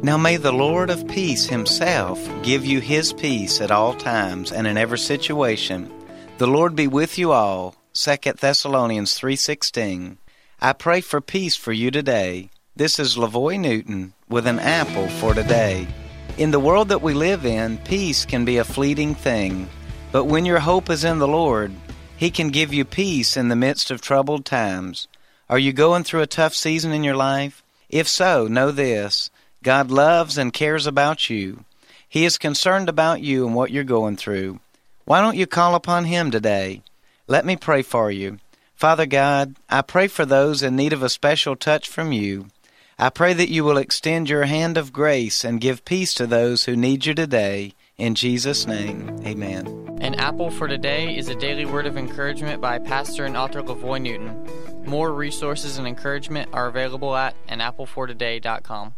Now may the Lord of peace himself give you his peace at all times and in every situation. The Lord be with you all. 2 Thessalonians 3:16. I pray for peace for you today. This is LaVoy Newton with an apple for today. In the world that we live in, peace can be a fleeting thing, but when your hope is in the Lord, he can give you peace in the midst of troubled times. Are you going through a tough season in your life? If so, know this God loves and cares about you. He is concerned about you and what you're going through. Why don't you call upon Him today? Let me pray for you. Father God, I pray for those in need of a special touch from you. I pray that you will extend your hand of grace and give peace to those who need you today. In Jesus' name, amen. An Apple for Today is a daily word of encouragement by pastor and author LaVoy Newton. More resources and encouragement are available at anapplefortoday.com.